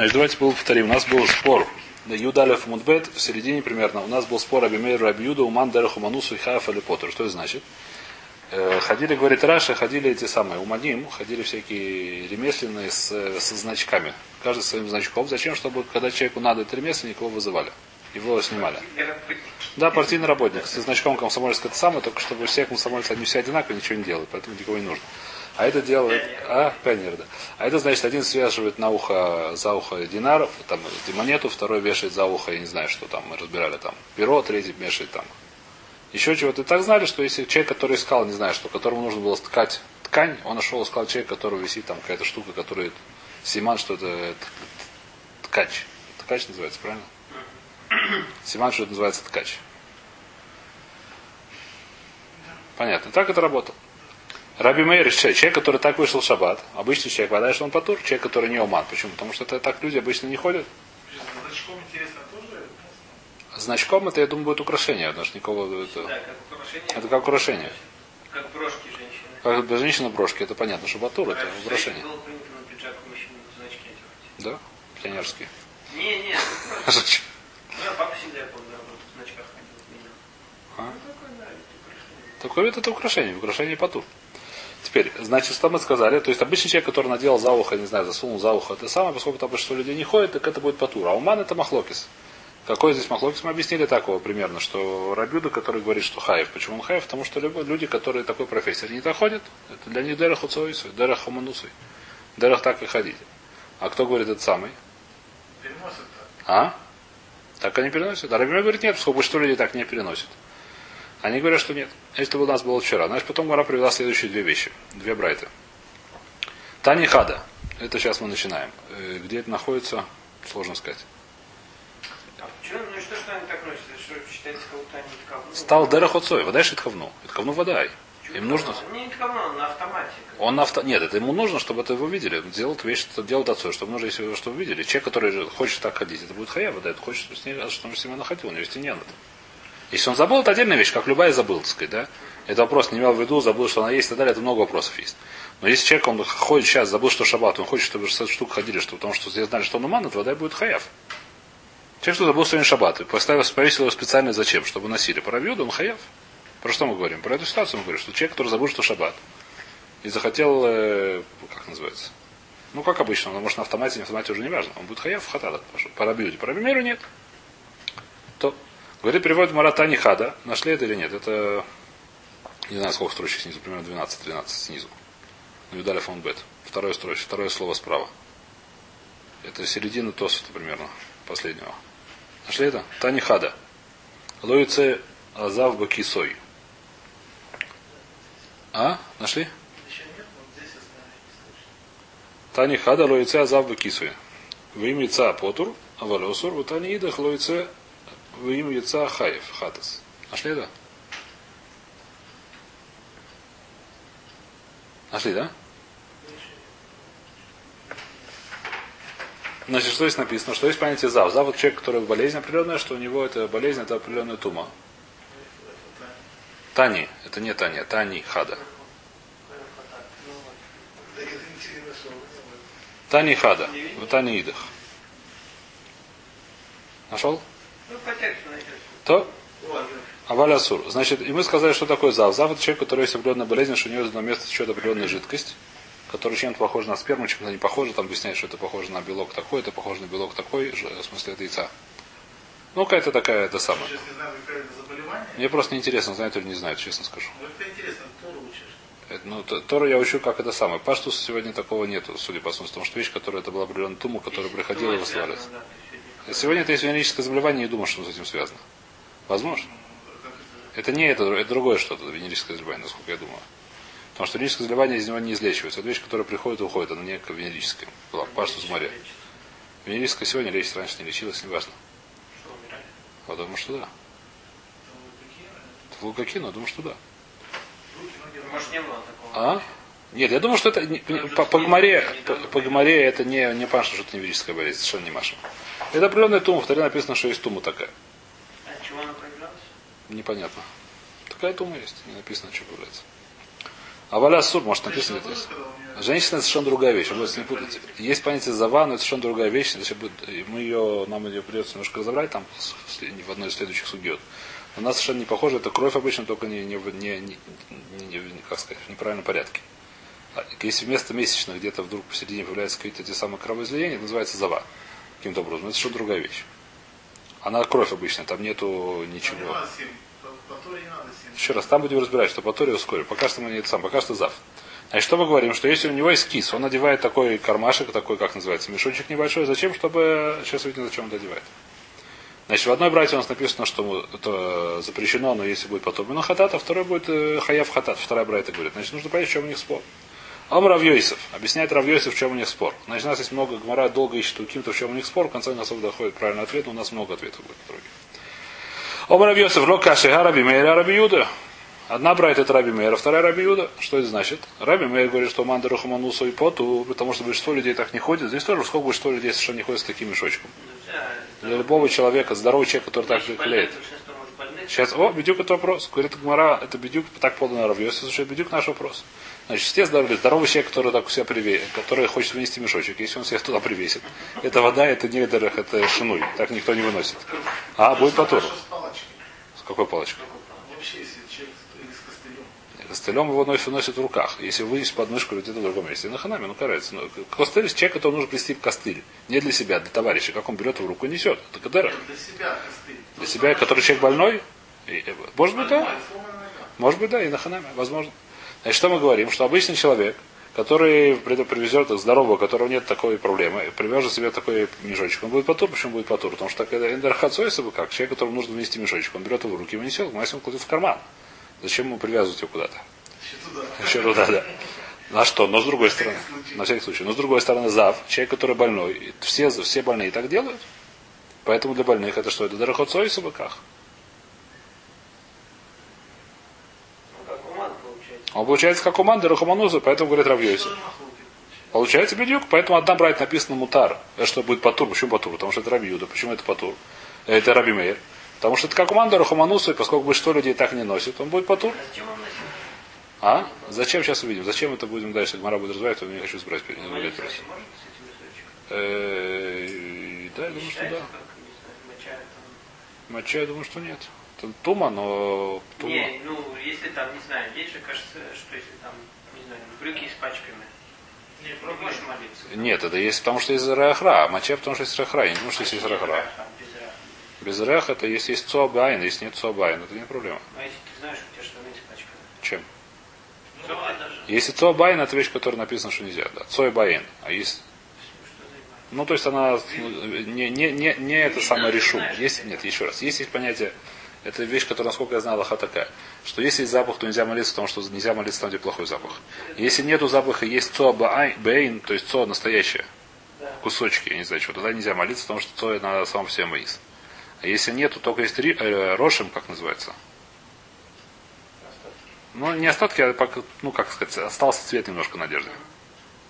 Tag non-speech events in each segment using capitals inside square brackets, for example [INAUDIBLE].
Значит, давайте повторим. У нас был спор. Юдалев Мудбет в середине примерно. У нас был спор Абимейр Рабиуда, Уман Дереху Манусу и Хаф или Поттер. Что это значит? Э, ходили, говорит Раша, ходили эти самые уманим, ходили всякие ремесленные с, со значками. Каждый своим значком. Зачем? Чтобы когда человеку надо это ремесленник, его вызывали. Его снимали. Да, партийный работник. Со значком комсомольска это самое, только чтобы все комсомольцы, они все одинаковые, ничего не делают, поэтому никого не нужно. А это делает, а, пионер, да. А это значит, один связывает на ухо, за ухо динар, там, монету, второй вешает за ухо, я не знаю, что там, мы разбирали там, перо, третий вешает там. Еще чего-то. И так знали, что если человек, который искал, не знаю, что, которому нужно было ткать ткань, он нашел, искал человека, который висит там какая-то штука, которая Симан, что это ткач. Ткач называется, правильно? [COUGHS] Симан, что это называется ткач. Понятно. Так это работало. Раби Мейр, человек, который так вышел в шаббат, обычный человек, вода, что он потур, человек, который не уман. Почему? Потому что это так люди обычно не ходят. Значком интересно тоже? Значком это, я думаю, будет украшение, потому что никого... Это, Да, как украшение. это как украшение. Как брошки женщины. Как для женщины брошки, это понятно, что батур это Раньше украшение. Было принято на пиджак у мужчин значки одевать. Да? Пионерские. Не, не, ну. [LAUGHS] Ну, я папа всегда, я помню, работал в значках ходил. А? Ну, такой, да, это украшение. Такой вид это украшение, украшение потур. Теперь, значит, что мы сказали, то есть обычный человек, который надел за ухо, не знаю, засунул за ухо, это самое, поскольку там большинство людей не ходит, так это будет потур. А уман это махлокис. Какой здесь махлокис? Мы объяснили такого примерно, что Рабюда, который говорит, что хаев. Почему он хаев? Потому что люди, которые такой профессии не доходят, это для них дерах уцоису, дерах хуманусой. Дерах так и ходить. А кто говорит это самый? Переносят так. А? Так они переносят? А Рабима говорит, нет, поскольку большинство людей так не переносят. Они говорят, что нет. Это у нас было вчера. Значит, потом Гора привела следующие две вещи. Две брайты. Тани Хада. Это сейчас мы начинаем. Э, Где это находится, сложно сказать. И что, что Что? Стал Дерах Отцой. Вода Шитховну. Шитховну вода. Им нужно... Не ткавну, он на автомате. Он на авто... Нет, это ему нужно, чтобы это его видели. Он делает вещь, что делает отцой, чтобы нужно, если чтобы видели. Человек, который хочет так ходить, это будет хаява, да, это хочет, чтобы с ней, чтобы с ним находил, у него есть нет. Если он забыл, это отдельная вещь, как любая забыл, так сказать, да. Это вопрос, не имел в виду, забыл, что она есть и так далее, это много вопросов есть. Но если человек, он ходит сейчас, забыл, что шаббат, он хочет, чтобы 60 штук ходили, что, потому что все знали, что он уман, это вода будет хаяв. Человек, что забыл сегодня шаббат, и поставил, повесил его специально зачем? Чтобы носили. Про Равьюду он хаяв. Про что мы говорим? Про эту ситуацию мы говорим, что человек, который забыл, что шаббат, и захотел, э, как называется, ну, как обычно, он может на автомате, на автомате уже не важно. Он будет хаяв в хатадах. По рабиуде. По рабимеру нет. Говорит, переводит Маратани Хада. Нашли это или нет? Это, не знаю, сколько строчек снизу, примерно 12-12 снизу. Ну, видали фон бет. Второе строчка, второе слово справа. Это середина Тосута примерно, последнего. Нашли это? Тани Хада. Лоице Азав Бакисой. А? Нашли? Тани хада лоице азав бекисуе. В имя яйца потур, а валосур, у тани идах лоице в имя яйца хаев, хатас. Нашли, да? Нашли, да? Значит, что здесь написано? Что есть понятие зав? Зав это человек, который болезнь определенная, что у него это болезнь, это определенная тума. Тани, это не Тани, а Тани хада. Тани хада, в Тани идах. Нашел? Ну, по тексту найдете. То? Аваль Асур. Значит, и мы сказали, что такое зав. Зав это человек, у которого есть определенная болезнь, что у него на место еще определенная жидкость, которая чем-то похожа на сперму, чем-то не похожа. Там объясняет, что это похоже на белок такой, это похоже на белок такой, в смысле это яйца. Ну, какая-то такая, это самое. Мне просто неинтересно, знают или не знают, честно скажу. Ну, это интересно, Тору учишь. Это, ну, Тору я учу, как это самое. Паштус сегодня такого нету, судя по смыслу, потому что вещь, которая это была определенная тума, которая приходила и да, сегодня. Это есть венерическое заболевание, не думаю, что с этим связано. Возможно. Это не это, это другое что-то, венерическое заболевание, насколько я думаю. Потому что венерическое заболевание из него не излечивается. Это вещь, которая приходит и уходит, она не как венерическая. Была паштус море. Венерическое сегодня лечится, раньше не лечилось, неважно. Что, думаю, что да. В Лукакину, я думаю, что да. Может, не было такого. А? Нет, я думаю, что это не- по, по гмаре, по, по гмаре это не, не паша, что это не венерическая болезнь, совершенно не маша. Это определенная тума, в Таре написано, что есть тума такая. А чего она проявлялась? Непонятно. Такая тума есть, не написано, что появляется. А валя сур, может написано это есть. Женщина это совершенно другая вещь. Вы не путать. Есть понятие зава, но это совершенно другая вещь. Если будет, мы ее, нам ее придется немножко разобрать там в одной из следующих судьет. У нас совершенно не похоже. Это кровь обычно только не, не, не, не, не- как сказать, в неправильном порядке. А Если вместо месячных где-то вдруг посередине появляются какие-то те самые кровоизлияния, это называется зава. Каким-то образом. Это совершенно другая вещь. Она кровь обычная, там нету ничего. не надо 7. По, по Торе не надо 7. Еще раз, там будем разбирать, что по Торе ускорим. Пока что мы не это сам, пока что зав. Значит, что мы говорим? Что если у него есть кис, он надевает такой кармашек, такой, как называется, мешочек небольшой. Зачем? Чтобы... Сейчас увидим, зачем он надевает. Значит, в одной братье у нас написано, что это запрещено, но если будет потом ну хатат, а второй будет э, хаяв хатат. Вторая братья говорит. Значит, нужно понять, в чем у них спор. Ом Равьойсов. Объясняет Равьойсов, в чем у них спор. Значит, у нас есть много, Гмара долго ищет у кем-то, в чем у них спор. В конце концов доходит правильный ответ, но у нас много ответов будет в итоге. Ом Равьойсов, ло каши, а Раби Мейр, а Раби Юда. Одна брайт это Раби Мейр, а вторая Раби Юда. Что это значит? Раби Мейр говорит, что мандеру хаманусу и поту, потому что большинство людей так не ходит. Здесь тоже сколько большинство людей совершенно не ходит с таким мешочком. Для любого человека, здорового человека, который так клеит. Сейчас, о, бедюк это вопрос. Говорит Гмара, это бедюк так подано Равьёсе, слушай, бедюк наш вопрос. Значит, все здоровые, здоровый человек, который так у себя привесит, который хочет вынести мешочек, если он себя туда привесит. Это вода, это не дерах, это шинуй. Так никто не выносит. А, будет потур. Хорошо с. С какой палочкой? С костылем. Его носит, носит в руках. Если вынести подмышку, где-то в другом месте. На ханаме, ну карается. Но костыль, человек, которому нужно плести костыль. Не для себя, для товарища. Как он берет в руку и несет. Это кадерах. Для себя костыль. Для себя, который человек больной. И, э, Может быть, да. Может быть, да, и на ханаме, возможно. Значит, что мы говорим? Что обычный человек, который при- привезет здорового, у которого нет такой проблемы, привяжет себе такой мешочек, он будет потур, почему будет потур? Потому что так это эндерхацойса бы как, человек, которому нужно внести мешочек, он берет его в руки и вынесет, максимум кладет в карман. Зачем ему привязывать его куда-то? Еще туда. Еще туда, да. На что? Но с другой стороны. На всякий случай. Но с другой стороны, зав, человек, который больной, и все, все больные так делают. Поэтому для больных это что? Это дорохоцойса бы как? Ну, как уман получается. Он получается как команда Рахамануза, поэтому говорит махлуки получается? Бедюк, поэтому одна брать написано мутар. Что будет патур. Почему патур? Потому что это Раби Юда. Почему это патур? Это Раби Мейр. Потому что это как команда Рахамануса, и поскольку большинство людей так не носит, он будет патур. А зачем? А? Сейчас увидим? Зачем это будем дальше? Гмара будет развивать, я не хочу сбрать. Не этим мешочком? Э, Да, я думаю, что да. Моча, я думаю, что нет. Тума, но тума. Не, ну, если там, не знаю, есть же, кажется, что если там, не знаю, брюки испачканы, Не, не проблема. можешь молиться. Нет, это есть потому что есть рахра. Моча, потому что есть рахра. Я не думаю, что есть Нет, рахра. без рех это если есть цуабайн, если нет цуабайн, это не проблема. А если ты знаешь, у тебя штаны испачканы? Чем? Ну, же. Если цуабайн, это вещь, которая написана, что нельзя. Да. Цуабайн. А есть ебать? Ну, то есть она ну, не, не, не, не это самое решум. Есть, нет, еще раз. Есть, есть понятие, это вещь, которая, насколько я знал, лоха такая, что если есть запах, то нельзя молиться, потому что нельзя молиться там, где плохой запах. Если нету запаха, есть цо бейн, то есть цо настоящее, кусочки, я не знаю, что, тогда нельзя молиться, потому что цо на самом себе маис. А если нету, только есть ри- э, рошем, как называется. Ну, не остатки, а, ну, как сказать, остался цвет немножко надежды.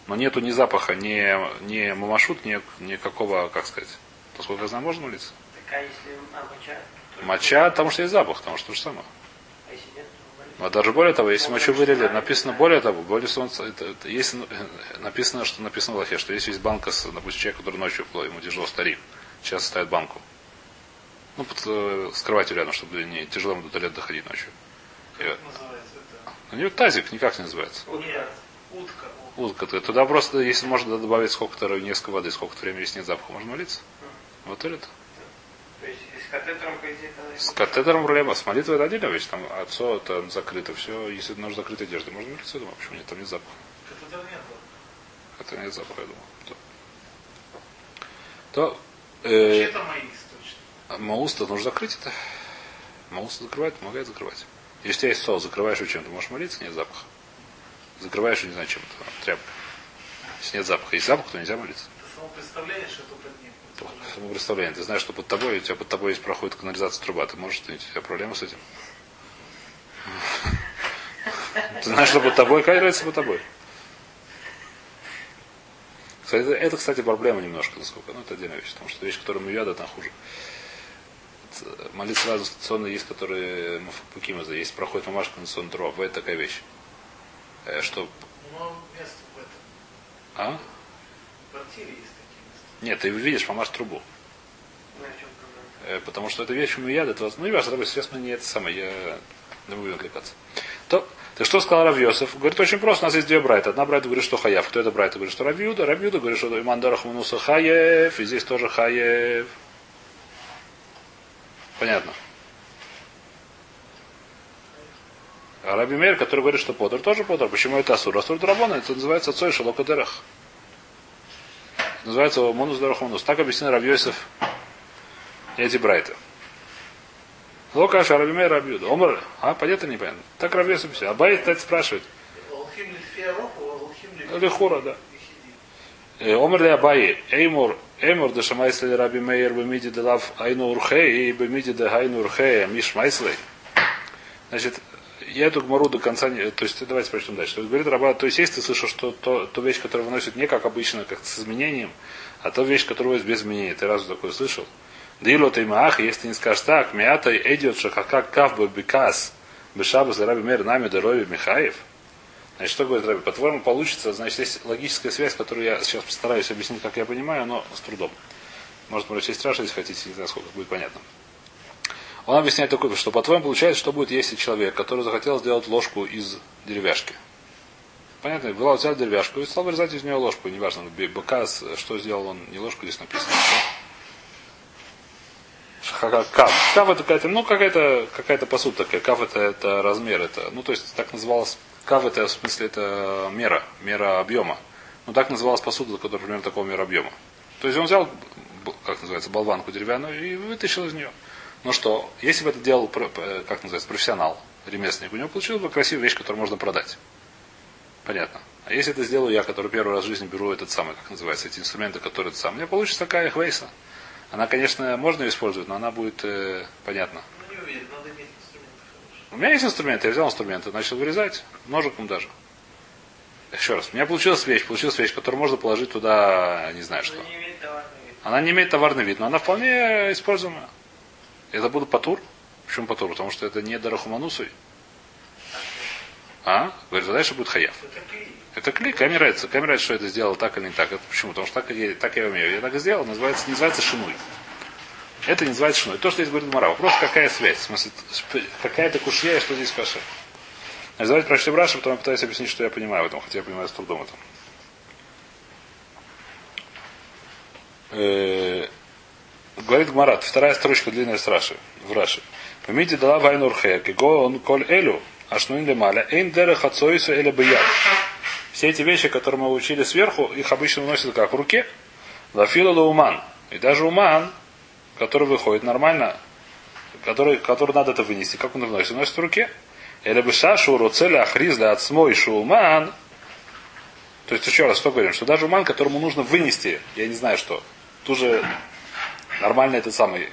Но нету ни запаха, ни, ни мамашут, ни, никакого, как сказать. Поскольку я знаю, можно молиться. Так, а если а, моча? то- Моча, потому что есть запах, потому что то же самое. А? А даже более того, если мочу вылили, написано более того, более солнца, это, это, если э, написано, что написано в Лохе, что если есть банка с, допустим, человек, который ночью пло- ему тяжело старик, сейчас ставит банку. Ну, под, э, с кроватью рядом, чтобы не тяжело ему до туалета доходить ночью. И, Как называется это? у него тазик никак не называется. Нет, утка. Утка. Туда просто, если можно добавить сколько-то несколько воды, сколько-то времени, если нет запаха, можно молиться. Вот или это. Катетером, по идее, тогда... С катетером проблема. С молитвой это отдельная вещь. Там отцо это закрыто. Все, если нужно закрыть одежды, можно молиться, я думаю, почему нет, там нет запаха. Катетер нет. Хотя нет запаха, я думаю. То, то Вообще э, это маис точно. Маус-то нужно закрыть это. Маус закрывает, помогает закрывать. Если у тебя есть соус, закрываешь его чем-то, можешь молиться, нет запаха. Закрываешь, не знаю, чем-то, тряпкой. Если нет запаха. Есть запах, то нельзя молиться. Ты само представляешь, что под ним. То, само представление. Ты знаешь, что под тобой, у тебя под тобой есть проходит канализация труба. Ты можешь, у тебя проблемы с этим? Ты знаешь, что под тобой, какая разница под тобой? Это, это, кстати, проблема немножко, насколько. Ну, это отдельная вещь, потому что вещь, которую мы яда, там хуже. Сразу стационные есть, которые Пукимаза, есть проходит мамашка на сон дрова. Это такая вещь. Э, Что этом. А? В квартире есть. Нет, ты видишь, помашь трубу. Ну? Э, потому что это вещь яд, это воз- ну не важно, сейчас мы не это самое, я не буду отвлекаться. То, ты что сказал Равьосов? Говорит, очень просто, у нас есть две брайта. Одна брайта говорит, что хаяв. Кто это брайта? Говорит, что Равьюда. Равьюда говорит, что Иман Дарах Мануса хаев, и здесь тоже хаев. Понятно. А Раби Мейр, который говорит, что Подор, тоже Подор. Почему это Асур? Асур Драбона, это называется Цой Шалока Дерах. Называется Монус Дарах Манус. Так объяснил Равьосов эти брайты. Локаша Рабимей Рабиуда. Омар, а, понятно непонятно? Так Рабиус объясняет. Абай, кстати, спрашивает. Лихура, да. Э, Омар ли Абай, Эймур, Эймур, да шамайсли Раби Мейер, бемиди де лав айну урхей, и бемиди де айну урхей, миш майслей. Значит, я эту гмору до конца не... То есть, давайте прочтем дальше. То есть, говорит Раба, то есть, если ты слышал, что то, ту вещь, которую выносит не как обычно, как с изменением, а то вещь, которую выносит без изменения, ты разу такое слышал? Дило ты маах, если ты не скажешь так, мята эдиот шахака кав бикас, бешабас раби мер нами дорови Михаев. Значит, что говорит Раби? По-твоему, получится, значит, есть логическая связь, которую я сейчас постараюсь объяснить, как я понимаю, но с трудом. Может, прочесть Раша, если хотите, не знаю, сколько будет понятно. Он объясняет такое, что по-твоему получается, что будет, если человек, который захотел сделать ложку из деревяшки. Понятно, была взял деревяшку и стал вырезать из нее ложку, неважно, быкас, что сделал он, не ложку здесь написано. Кав. Кав это какая-то, ну какая-то какая-то посуда такая. Кав это, это размер, это, ну то есть так называлось. Кав это в смысле это мера, мера объема. Ну так называлась посуда, которая примерно такого мера объема. То есть он взял, как называется, болванку деревянную и вытащил из нее. Ну что, если бы это делал, п- как называется, профессионал, ремесленник, у него получилась бы красивая вещь, которую можно продать. Понятно. А если это сделаю я, который первый раз в жизни беру этот самый, как называется, эти инструменты, которые это самый, у меня получится такая хвейса. Она, конечно, можно ее использовать, но она будет э, понятно. Ну, уверен. У меня есть инструменты, я взял инструменты, начал вырезать, ножиком даже. Еще раз, у меня получилась вещь, получилась вещь, которую можно положить туда, не знаю что. Ну, не имеет товарный вид. Она не имеет товарный вид, но она вполне используемая. Это буду патур. Почему патур? Потому что это не дарахуманусуй. А? Говорит, а дальше будет хаяв. Это. Это клик, кому нравится. Нравится, что это сделал так или не так. Это почему? Потому что так, я- так я умею. Я так и сделал, называется, не называется шинуй. Это не называется шинуй. То, что здесь говорит Мара. Вопрос, какая связь? В смысле, сп- какая-то кушья и что здесь каша. Значит, давайте прочтем Раша, потом я пытаюсь объяснить, что я понимаю в этом, хотя я понимаю с трудом это. Говорит Гмарат, вторая строчка длинная с Раши, в Раши. Помните дала вайну урхе, киго он коль элю, ашнуин лемаля, эйн дере хацоису эля бияд. Все эти вещи, которые мы учили сверху, их обычно выносят как в руке. Лафила уман. И даже уман, который выходит нормально, который, который надо это вынести, как он выносит? Выносит в руке. Или бы шашу руцеля ахриз для отсмой шуман. То есть еще раз, что говорим? Что даже уман, которому нужно вынести, я не знаю что, ту же нормальный этот самый,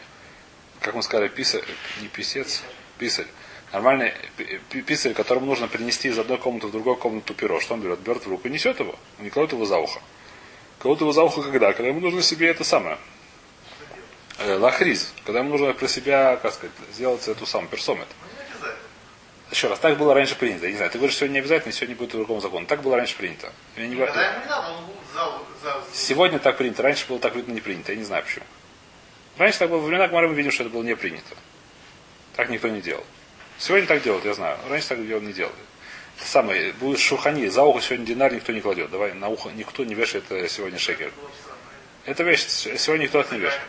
как мы сказали, писарь, не писец, писарь. Нормальный пи- пи- писарь, которому нужно принести из одной комнаты в другую комнату перо. Что он берет? Берет в руку и несет его. Не кладет его за ухо. Кладут его за ухо когда? Когда ему нужно себе это самое. Э, лахриз. Когда ему нужно про себя, как сказать, сделать эту самую персомет. Еще раз, так было раньше принято. Я не знаю, ты говоришь, сегодня не обязательно, сегодня будет по другому закону. Так было раньше принято. Я не говорю- Когда ему не надо, он за, за, Сегодня так принято, раньше было так видно не принято, я не знаю почему. Раньше так было, во времена Гмары мы видим, что это было не принято. Так никто не делал. Сегодня так делают, я знаю. Раньше так делал, не делали. Это самое, будет шухани, за ухо сегодня динар никто не кладет. Давай, на ухо никто не вешает э, сегодня шекер. Это вещь, сегодня никто это не вешает.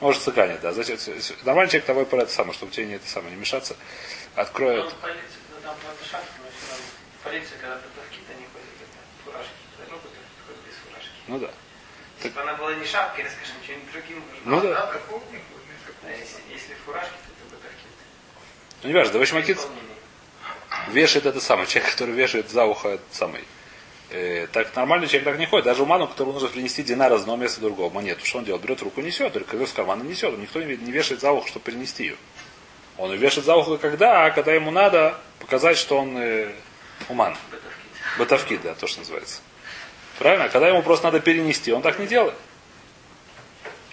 Может цыганит, да. Зачем? Нормальный человек того и про это самое, чтобы тебе не это самое, не мешаться. Откроет. Ну, ну, фуражки. Ну да. Если бы она была не шапкой, или, скажем, что-нибудь другим. Ну да. Да. А если, если фуражки, то это батарки. Ну не важно, да, в общем, Акит вешает это самое. Человек, который вешает за ухо этот самый. Э, так нормальный человек так не ходит. Даже уману, которому нужно принести динар из одного места в другого монету. Что он делает? Берет руку, несет, только вес в карман и несет. Никто не, не вешает за ухо, чтобы перенести ее. Он ее вешает за ухо когда? А когда ему надо показать, что он э, уман. Батарки. Батовки, да, то, что называется. Правильно? Когда ему просто надо перенести, он так не делает.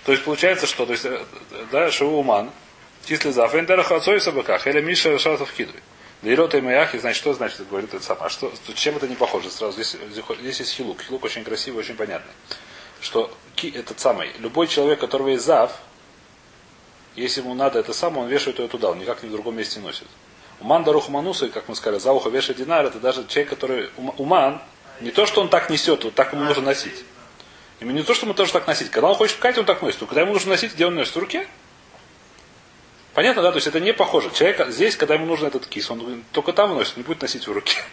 То есть получается, что, то есть, э, да, шоу уман, числи за фендера хацой собаках, или миша шатов кидуй. Лирота и Маяхи, значит, что значит, говорит это самое. А что, чем это не похоже? Сразу здесь, здесь есть хилук. Хилук очень красивый, очень понятный. Что ки, этот самый, любой человек, которого есть зав, если ему надо это самое, он вешает ее туда, он никак ни в другом месте не носит. Уман дарух мануса, как мы сказали, за ухо вешает динар, это даже человек, который... Уман, не то, что он так несет, вот так ему нужно носить. Ему не то, что ему тоже так носить. Когда он хочет ткать, он так носит. Но когда ему нужно носить, где он носит? В руке? Понятно, да? То есть это не похоже. Человек здесь, когда ему нужен этот кис, он только там носит, не будет носить в руке.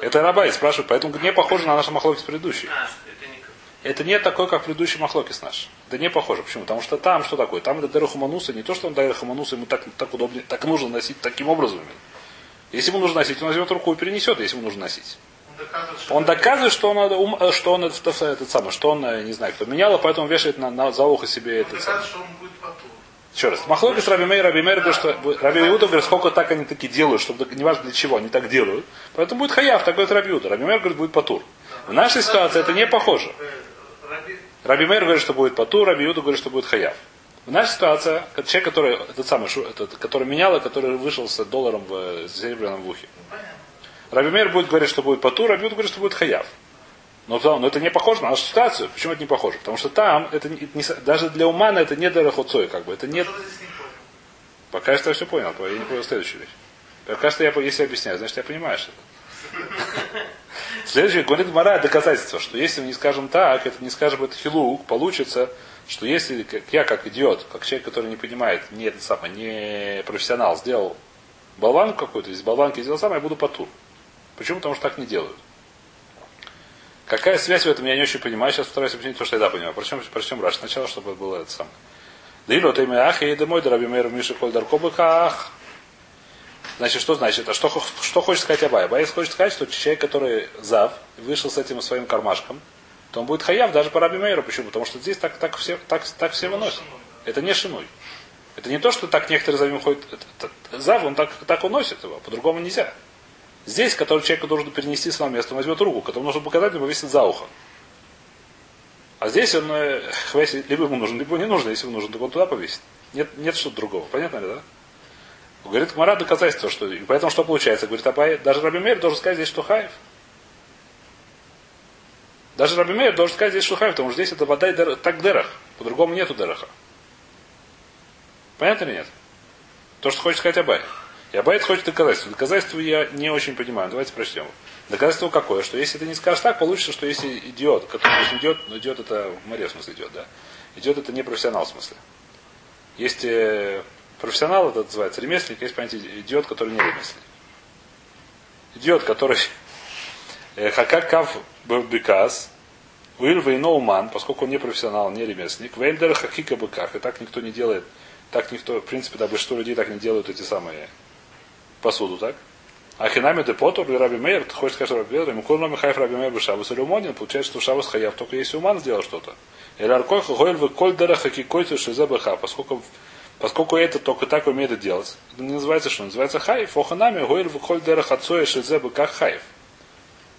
Это Рабай спрашивает, поэтому не похоже на наши махлоки предыдущий. А, это не как. Это не такой, как предыдущий махлокис наш. Это не похоже. Почему? Потому что там что такое? Там это Дерахумануса, не то, что он Дерахумануса, ему так, так удобнее, так нужно носить таким образом. именно. Если ему нужно носить, он возьмет руку и перенесет, если ему нужно носить. Он доказывает, что Он что он, э, ум- что он это, это, этот самый, что он, э, не знаю, кто менял, а поэтому вешает на, на за ухо себе Он этот самый. доказывает, что он будет потом. Еще раз. Махлокис Раби Мейр, Раби Мейр говорит, что Раби Иуда говорит, сколько так они такие делают, чтобы неважно для чего, они так делают. Поэтому будет хаяв, так говорит Раби Иуда. Раби Мейр говорит, будет патур. В нашей ситуации это не похоже. Э, Раби Мейр говорит, что будет патур, Раби Иуда говорит, что будет хаяв. В нашей ситуации, как человек, который, этот самый, этот, который менял, и который вышел с долларом в серебряном в ухе. Понятно. Раби Мейр будет говорить, что будет патур, Раби Иуда говорит, что будет хаяв. Но, но это не похоже на нашу ситуацию. Почему это не похоже? Потому что там, это не, не даже для умана это не дарахоцой, как бы. Это нет? Пока что я все понял, я не понял следующую вещь. Пока что я, если я объясняю, значит я понимаю что это. [LAUGHS] Следующее, говорит Мара, доказательство, что если мы не скажем так, это не скажем это хилук, получится, что если я как идиот, как человек, который не понимает, не это самое, не профессионал, сделал болванку какую-то, из болванки сделал сам, я буду потур. Почему? Потому что так не делают. Какая связь в этом, я не очень понимаю. Сейчас постараюсь объяснить то, что я да понимаю. Причем, причем Раш сначала, чтобы было это самое. Да или вот имя ах, и домой, драби мэр, миши, коль даркобыхах. Значит, что значит? А что, что хочет сказать Абай? Абай хочет сказать, что человек, который зав, вышел с этим своим кармашком, то он будет хаяв даже по Раби Мейру. Почему? Потому что здесь так, так, все, так, так все выносят. Это не шинуй. Это не то, что так некоторые завим ходят. это- это- Зав, он так, так уносит его. По-другому нельзя. Здесь, который человек должен перенести с вами место, возьмет руку, которому нужно показать, ему повесит за ухо. А здесь он э, [LAUGHS] либо ему нужен, либо не нужно. Если ему нужен, то он туда повесит. Нет, нет что-то другого. Понятно ли, да? Говорит Мара доказательство, что. И поэтому что получается? Говорит, Абай, даже Раби Мейр должен сказать здесь, что хаев. Даже Раби Мейр должен сказать здесь, хаев, потому что здесь это вода и дер- так дерах. По-другому нету дераха. Понятно или нет? То, что хочет сказать Абай. И Абай хочет доказательство. Доказательство я не очень понимаю. Давайте прочтем. Доказательство какое? Что если ты не скажешь так, получится, что если идиот, который то есть идиот, ну идиот это в море в смысле идет, да? Идиот это не профессионал в смысле. Есть э, профессионал, это называется ремесленник, есть понятие идиот, который не ремесленник. Идиот, который э, хакакав бекас, Уиль Вейноуман, поскольку он не профессионал, не ремесленник, Вейндер Хакика Быках, и так никто не делает, так никто, в принципе, да, большинство людей так не делают эти самые посуду, так? А хинами де потур или Раби Мейер, ты хочешь сказать, что Раби Мейер, ему курно Михаев Раби Мейер бы Шабас или Умонин, получается, что Шабас Хаяв, только если Уман сделал что-то. Или Аркой Хойль вы коль дера хакикойте шизе бэха, поскольку Поскольку это только так умеет делать, это не называется что? Называется хайф. Оханами гойль в коль дера хацоя шизе как хайф.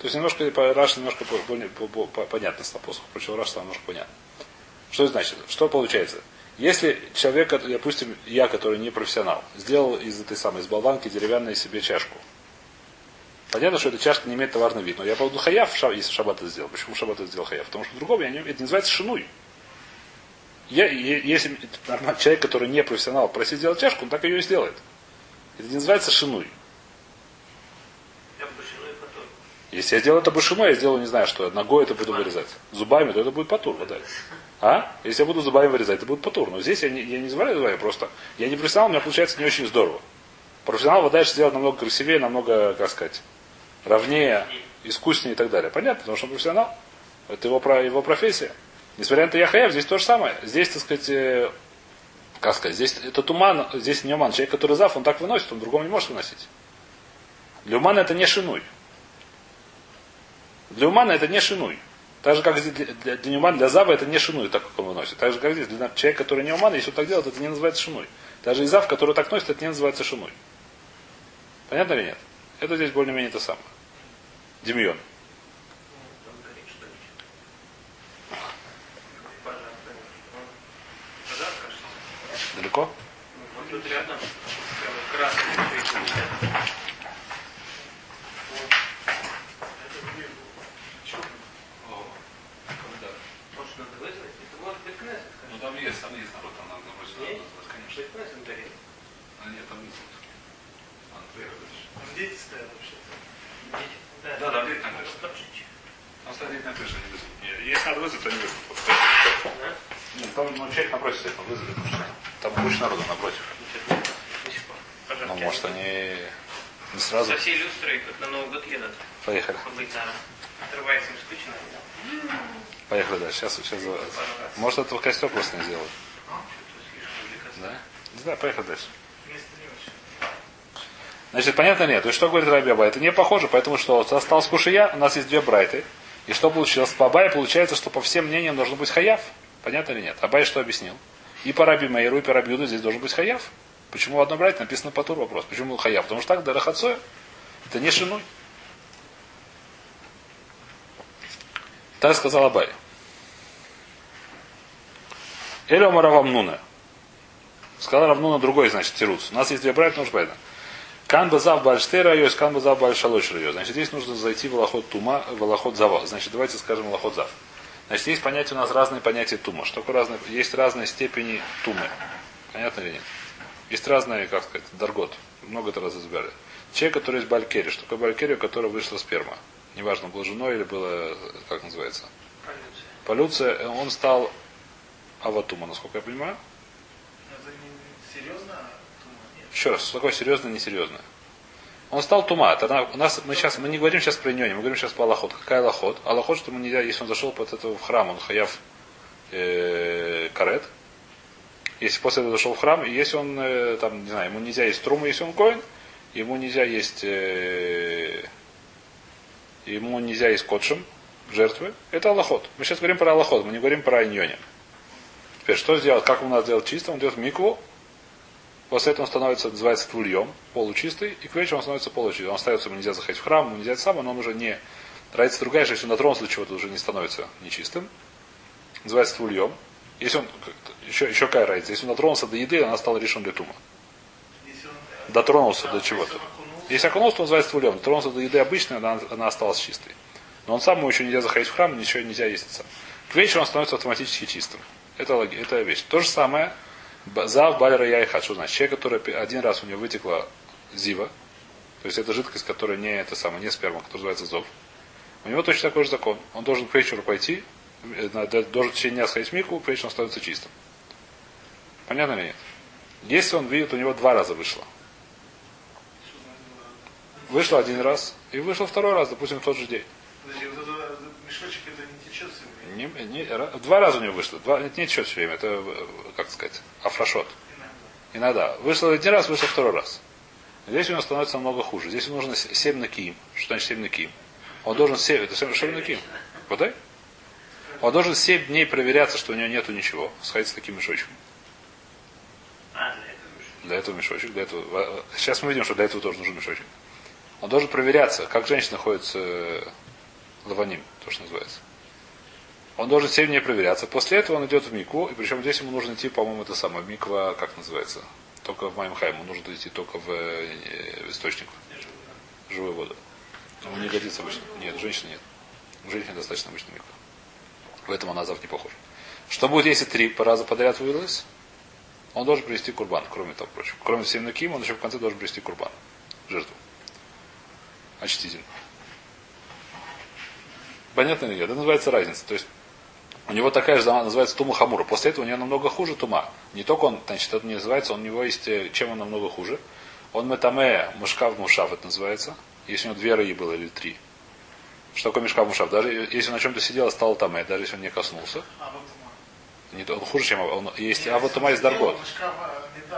То есть немножко Раш немножко более- по- по- по- понятно стал посох. Причем Раш стал немножко понятно. Что это значит? Что получается? Если человек, допустим, я, который не профессионал, сделал из этой самой, из болванки деревянной себе чашку. Понятно, что эта чашка не имеет товарный вид, но я буду хаяв, если шаббат это сделал. Почему шаббат это сделал хаяв? Потому что я не, это называется шинуй. Я, если нормальный человек, который не профессионал, просит сделать чашку, он так ее и сделает. Это не называется шинуй. Я почему и потом. Если я сделаю это башиной, я сделаю, не знаю, что, ногой это буду вырезать. Зубами, то это будет потур, вот так. А? Если я буду зубами вырезать, это будет потур. Но здесь я не, я не забираю зубами, просто. Я не профессионал, у меня получается не очень здорово. Профессионал дальше сделать намного красивее, намного, как сказать, ровнее, искуснее и так далее. Понятно, потому что он профессионал. Это его, его профессия. Несмотря на это, я хаяв, здесь то же самое. Здесь, так сказать, э, как сказать, здесь это туман, здесь не уман. Человек, который зав, он так выносит, он другому не может выносить. Для умана это не шинуй. Для умана это не шинуй. Так же, как здесь для, для, для неумана, для зава это не шинуй, так как он выносит. Так же, как здесь, для человека, который не уман, если он так делает, это не называется шинуй. Даже и зав, который так носит, это не называется шинуй. Понятно или нет? Это здесь более-менее то самое. Демьон. Далеко? Ну, тут рядом, прямо красный, что их нельзя. Может, надо вызвать? Это может быть князь. Ну там есть, там есть народ, там надо напротив, Есть? конечно. Что это князь ударил? А нет, там нет. Ладно, приехали вообще-то. Дети. Да, да, конечно. поджечь. Там стоит на крыше, не Если надо вызвать, то не вызовут. Да? Нет, там ну, человек напротив стоит, он вызовет. потому что Там куча народу напротив. Ну, может, они не сразу. Со всей люстрой, как на Новый год едут. Поехали. Отрывается им скучно. Поехали дальше. Сейчас, сейчас. Может, этого костер просто не сделают. Что-то слишком увлекаться. Да? Не знаю, поехали дальше. Значит, понятно нет. Есть, что говорит Раби Абай? Это не похоже, поэтому что осталось кушия, у нас есть две брайты. И что получилось? По Абае получается, что по всем мнениям должен быть хаяв. Понятно или нет? Абай что объяснил? И по Раби Маиру, и по Раби Юду здесь должен быть хаяв. Почему в одном брайте написано по тур вопрос? Почему хаяв? Потому что так, Дарахацоя. Это не шинуй. Так сказал Абай. Элю Маравамнуна. Сказал Равнуна другой, значит, тирус. У нас есть две брайты, нужно понятно. Кан базав бальштей райос, кан базав бальшалош райос. Значит, здесь нужно зайти в алахот тума, в алахот зава. Значит, давайте скажем алахот зав. Значит, есть понятие у нас разные понятия тума. Что такое разные? Есть разные степени тумы. Понятно или нет? Есть разные, как сказать, даргот. Много это раз избирали. Человек, который есть балькери. Что такое балькери, у которого вышла сперма? Неважно, было женой или было, как называется, Полюция. полюция, он стал аватума, насколько я понимаю. Но это не серьезно, а тума? Нет. Еще раз, что такое серьезное, несерьезное? Он стал тума. У нас, мы, сейчас, мы не говорим сейчас про нёне, мы говорим сейчас по Аллахот. Какая Аллахот? Аллахот, что ему нельзя, если он зашел под этого в храм, он хаяв э, карет. Если после этого зашел в храм, и если он, э, там, не знаю, ему нельзя есть труму, если он коин, ему нельзя есть, э, ему нельзя есть котшем, жертвы, это Аллахот. Мы сейчас говорим про Аллахот, мы не говорим про Иньоне. Теперь, что сделать, как у нас делать чисто? Он в микву, После этого он становится, называется твульем, получистый, и к вечеру он становится получистый. Он остается, ему нельзя заходить в храм, ему нельзя сам, но он уже не... Разница другая, он дотронулся до чего-то, уже не становится нечистым. Называется твульем. Если он, еще, еще какая разница, если он дотронулся до еды, она стала решен для тума. Он, Дотронулся до чего-то. он Если окунулся, то называется твулем. Дотронулся до еды обычной, она, она осталась чистой. Но он сам ему еще нельзя заходить в храм, ничего нельзя есть. К вечеру он становится автоматически чистым. Это, это вещь. То же самое Зав Балера Яйха. Что значит? Человек, который один раз у него вытекла зива, то есть это жидкость, которая не это самое, не сперма, которая называется зов. У него точно такой же закон. Он должен к вечеру пойти, э, должен в течение дня сходить в мику, к вечеру он становится чистым. Понятно или нет? Если он видит, у него два раза вышло. Вышло один раз и вышел второй раз, допустим, в тот же день. Мешочек это не течет все время? Не, не- два раза у него вышло. Два, это не счет все время, это, э, как сказать, афрашот. Иногда. Иногда. Вышло один раз, вышло второй раз. Здесь у него становится намного хуже. Здесь ему нужно 7 на киим. Что значит 7 на киим? Он должен 7, это 7 на киим. Подай? Он должен 7 дней проверяться, что у него нету ничего. Сходить с таким мешочком. А, для этого мешочек. Для этого этого. э, Сейчас мы видим, что для этого тоже нужен мешочек. Он должен проверяться, как женщина ходит с э, лаваним, то, что называется. Он должен 7 дней проверяться. После этого он идет в микву, и причем здесь ему нужно идти, по-моему, это самое, миква, как называется, только в Маймхайм, ему нужно идти только в, э, в источник, живую воду. Ему не годится обычно. Нет, женщины нет. У женщины достаточно обычно миква. В этом она завтра не похожа. Что будет, если три раза подряд вылилось? Он должен привести курбан, кроме того прочего. Кроме всем наким, он еще в конце должен привести курбан. Жертву. Очтитель. Понятно или нет? Это называется разница. То есть у него такая же называется тума хамура. После этого у него намного хуже тума. Не только он, значит, это не называется, он, у него есть, э, чем он намного хуже. Он метаме мушкав мушав, это называется. Если у него две рыи было или три. Что такое мешкав мушав? Даже если он на чем-то сидел, стал таме, даже если он не коснулся. А. Не, он хуже, чем он. Есть, а вот тума есть даргот.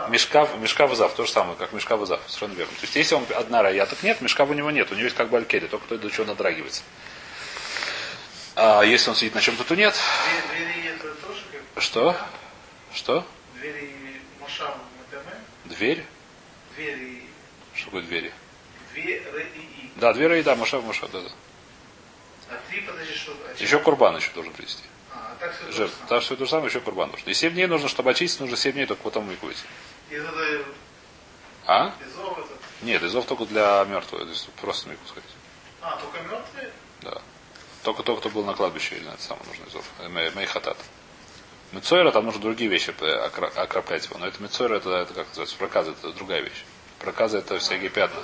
Мешкав, мешкав зав, то же самое, как мешкав зав, совершенно верно. То есть, если он одна рая, так нет, мешкав у него нет, у него есть как бы алькери, только то, до чего надрагивается. А если он сидит на чем-то, то нет. Две- Двери это тоже как Что? Что? двери Матаме, Дверь? двери Что такое двери? две Р и И. Да, две рая, да, Машав, Машав, да, да. А три, подожди, что? а Еще курбан еще должен привести. А, а так все Жертв. Так что то же самое, еще курбан нужно. И 7 дней нужно, чтобы очистить, нужно 7 дней только потом выкурить. Из этой А? изов этот. Нет, изов только для мертвого, то есть просто на мику сходить. А, только мертвые? Да. Только тот, кто был на кладбище, или на это самое нужно изов. Э, мей- Мейхатат. Мецойра, там нужно другие вещи э, окроплять его. Но это мецойра, это, это как называется, проказа, это другая вещь. Проказа это всякие пятна.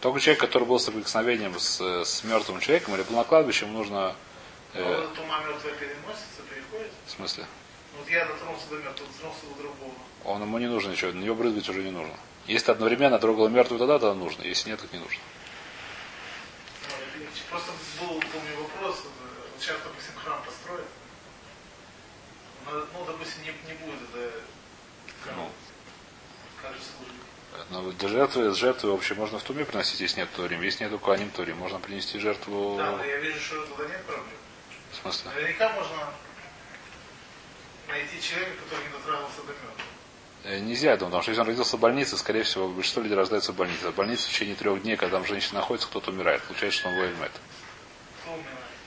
Только человек, который был соприкосновением с, с мертвым человеком или был на кладбище, ему нужно... А э, переходит. в смысле? Вот я дотронулся до мертвого, дотронулся до другого. Он ему не нужно ничего, на него брызгать уже не нужно. Если одновременно трогал мертвую, тогда тогда нужно. Если нет, так не нужно. Ну, Просто был, помню, вопрос. Вот сейчас, допустим, храм построят. Ну, ну, допустим, не, не будет это... Как, Ну. как же служить? Но для жертвы, жертвы вообще можно в туме приносить, если нет турим. Если нет куаним турим, можно принести жертву... Да, но я вижу, что туда нет проблем. В смысле? Наверняка можно найти человека, который не дотрагивался до мертвого. Э, Нельзя, я потому что если он родился в больнице, скорее всего, большинство людей рождаются в больнице. В больнице в течение трех дней, когда там женщина находится, кто-то умирает. Получается, что он воевает.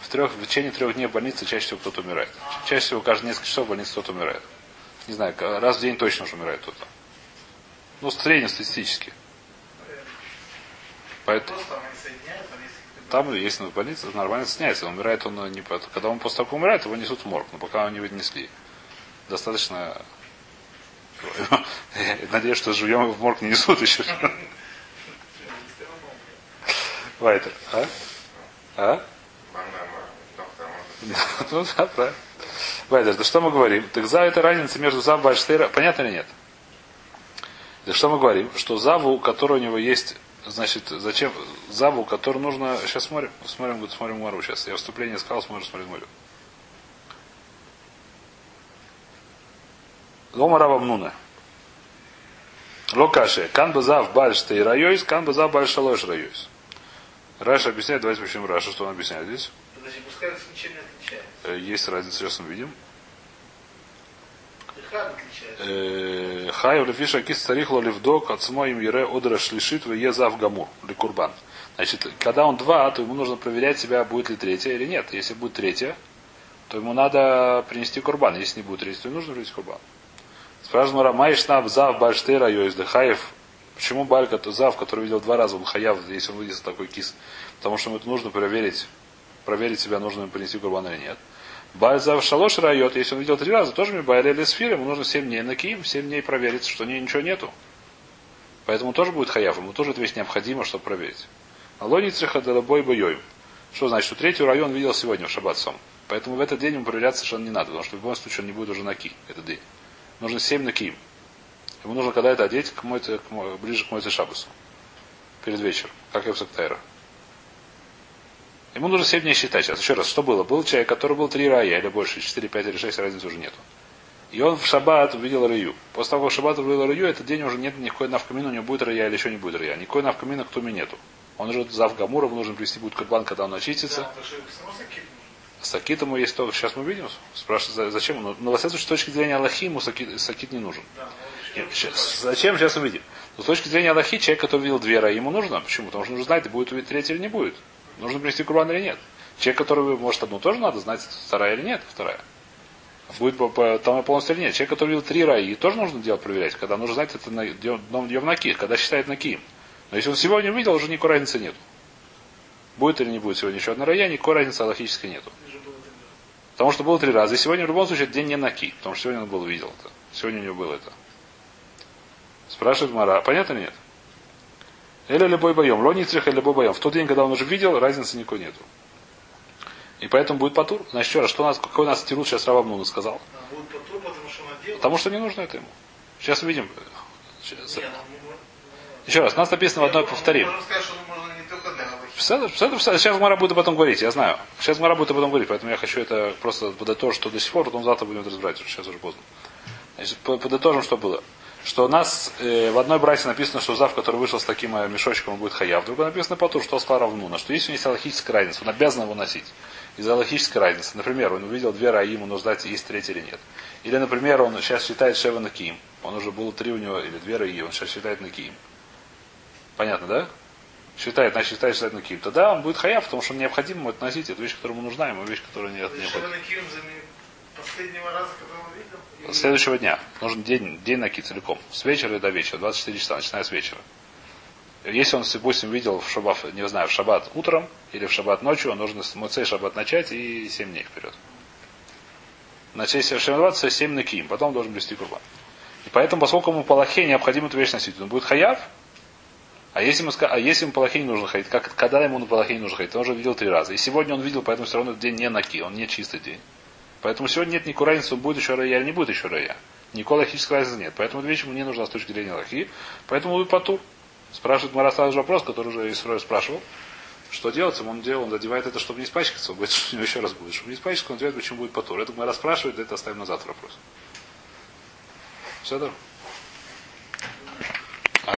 В, трех, в течение трех дней в больнице чаще всего кто-то умирает. Чаще всего каждые несколько часов в больнице кто-то умирает. Не знаю, раз в день точно уже умирает кто-то. Ну, среднестатистически. Поэтому там там есть если он в больнице, нормально сняется. Умирает он не по- Когда он после того, умирает, его несут в морг. Но пока его не вынесли. Достаточно... [LAUGHS] Надеюсь, что живьем в морг не несут еще. Вайтер. А? А? Ну да, правильно. Вайдер, да что мы говорим? Так за это разница между Зав и Бальштейра. Понятно или нет? Так что мы говорим? Что Заву, который у него есть, значит, зачем Заву, который нужно. Сейчас смотрим, смотрим, смотрим Мару сейчас. Я вступление сказал, смотрим, смотрим Мару. Лома Раба Мнуна. Локаши. Кан базав бальштей райойс, кан базав бальшалош райойс. Раша объясняет, давайте почему Раша, что он объясняет здесь. Подожди, пускай это ничем не отличается. Э, Есть разница, сейчас мы видим. Э, Хай лефиша кис царихло левдок от им ере одра шлишит в езав гамур или курбан. Значит, когда он два, то ему нужно проверять себя, будет ли третья или нет. Если будет третья, то ему надо принести курбан. Если не будет третья, то ему нужно принести курбан. Спрашивает Мара, Майшнаб Зав Бальштейра Йоиздыхаев. Почему Балька, то Зав, который видел два раза, он хаяв, если он выйдет такой кис? Потому что ему это нужно проверить, проверить себя, нужно ему принести курбан или нет. Бальзав Шалош райот, если он видел три раза, тоже Байрели Сфир, ему нужно 7 дней на Киим, 7 дней проверить, что не, ничего нету. Поэтому тоже будет хаяв, ему тоже эта вещь необходима, чтобы проверить. А лоницеха далабой боем. Что значит, что третий район видел сегодня в шаббат. Поэтому в этот день ему проверять совершенно не надо, потому что в любом случае он не будет уже на ки этот день. Нужно 7 на киим. Ему нужно когда это одеть к мойце, к мо- ближе к мойце шабасу. Перед вечером, как и в Сактайра. Ему нужно 7 дней считать. Сейчас еще раз, что было? Был человек, который был 3 рая или больше, 4, 5 или 6, разницы уже нету. И он в шаббат увидел раю. После того, как шаббат увидел раю, этот день уже нет никакой навкамина, у него будет рая или еще не будет рая. Никакой навкамина к туме нету. Он уже зав Гамура, нужно привести будет курбан, когда он очистится. Да, сакит ему есть только, сейчас мы видим, спрашивают, за- зачем ему. Но, во всяком случае, с точки зрения Аллахи, ему сакит, сакит не нужен. Да, Нет, щас- Зачем? Сейчас увидим. Но с точки зрения Аллахи, человек, который видел две рая, ему нужно. Почему? Потому что нужно знать, будет увидеть третья или не будет. Нужно принести курбан или нет. Человек, который, может, одну тоже надо знать, вторая или нет, вторая. Будет там полностью или нет. Человек, который видел три рая, и тоже нужно делать проверять, когда нужно знать, это на днем днем на ки, когда считает на ки. Но если он сегодня увидел, уже никакой разницы нет. Будет или не будет сегодня еще одна рая, никакой разницы аллахической нету. Потому что было три раза. И сегодня в любом случае этот день не на ки. Потому что сегодня он был видел это. Сегодня у него было это. Спрашивает Мара, понятно или нет? Или любой боем. Лони црех или любой боем. В тот день, когда он уже видел, разницы никакой нету. И поэтому будет патур. Значит, еще раз, что у нас, какой у нас тирут сейчас Равамнуна сказал? Да, будет потур, потому что он одел. Потому что не нужно это ему. Сейчас увидим. Сейчас. Не, ну, ну, Еще раз, у нас написано в одной повторим. Сказать, Сейчас Мара будет об этом говорить, я знаю. Сейчас Мара будет об этом говорить, поэтому я хочу это просто подытожить, что до сих пор, потом завтра будем это разбирать, уже сейчас уже поздно. Значит, по- подытожим, что было. Что у нас э, в одной братье написано, что зав, который вышел с таким э, мешочком, будет хаяв. В другой написано потур, что сказал равнуна, что если у него есть аллахическая разница, он обязан его носить. Из-за аллахической разницы. Например, он увидел две раи, ему нужно знать, есть третья или нет. Или, например, он сейчас считает Шева на Киим. Он уже было три у него, или две раи, он сейчас считает на Киим. Понятно, да? Считает, значит, считает, считает на Киим. Тогда он будет хаяв, потому что необходимо ему это носить. Это вещь, которая ему нужна, ему вещь, которая не необходима. Последнего раза, когда он видел? Следующего дня. Нужен день, день наки целиком. С вечера и до вечера. 24 часа, начиная с вечера. Если он, допустим, видел в шаббат, не знаю, в шаббат утром или в шаббат ночью, он должен с муцей шаббат начать и 7 дней вперед. Начать с 20, 7 на киим, потом должен блести курбан. И поэтому, поскольку ему по лохе необходимо эту вещь носить, он будет хаяв, а если ему, а если ему по лохе не нужно ходить, как, когда ему на палахе не нужно ходить, он уже видел три раза. И сегодня он видел, поэтому все равно этот день не наки, он не чистый день. Поэтому сегодня нет никакой разницы, он будет еще рая или не будет еще рая. Никакой логической разницы нет. Поэтому эта вещь ему не нужна с точки зрения лохи. Поэтому будет потур. Спрашивает Мара сразу же вопрос, который уже Исрой спрашивал. Что делать? Он делал, он задевает это, чтобы не испачкаться. Он говорит, что [LAUGHS] у него еще раз будет. Чтобы не испачкаться, он отвечает, почему будет потур. Это Мара спрашивает, это оставим назад вопрос. Все, да?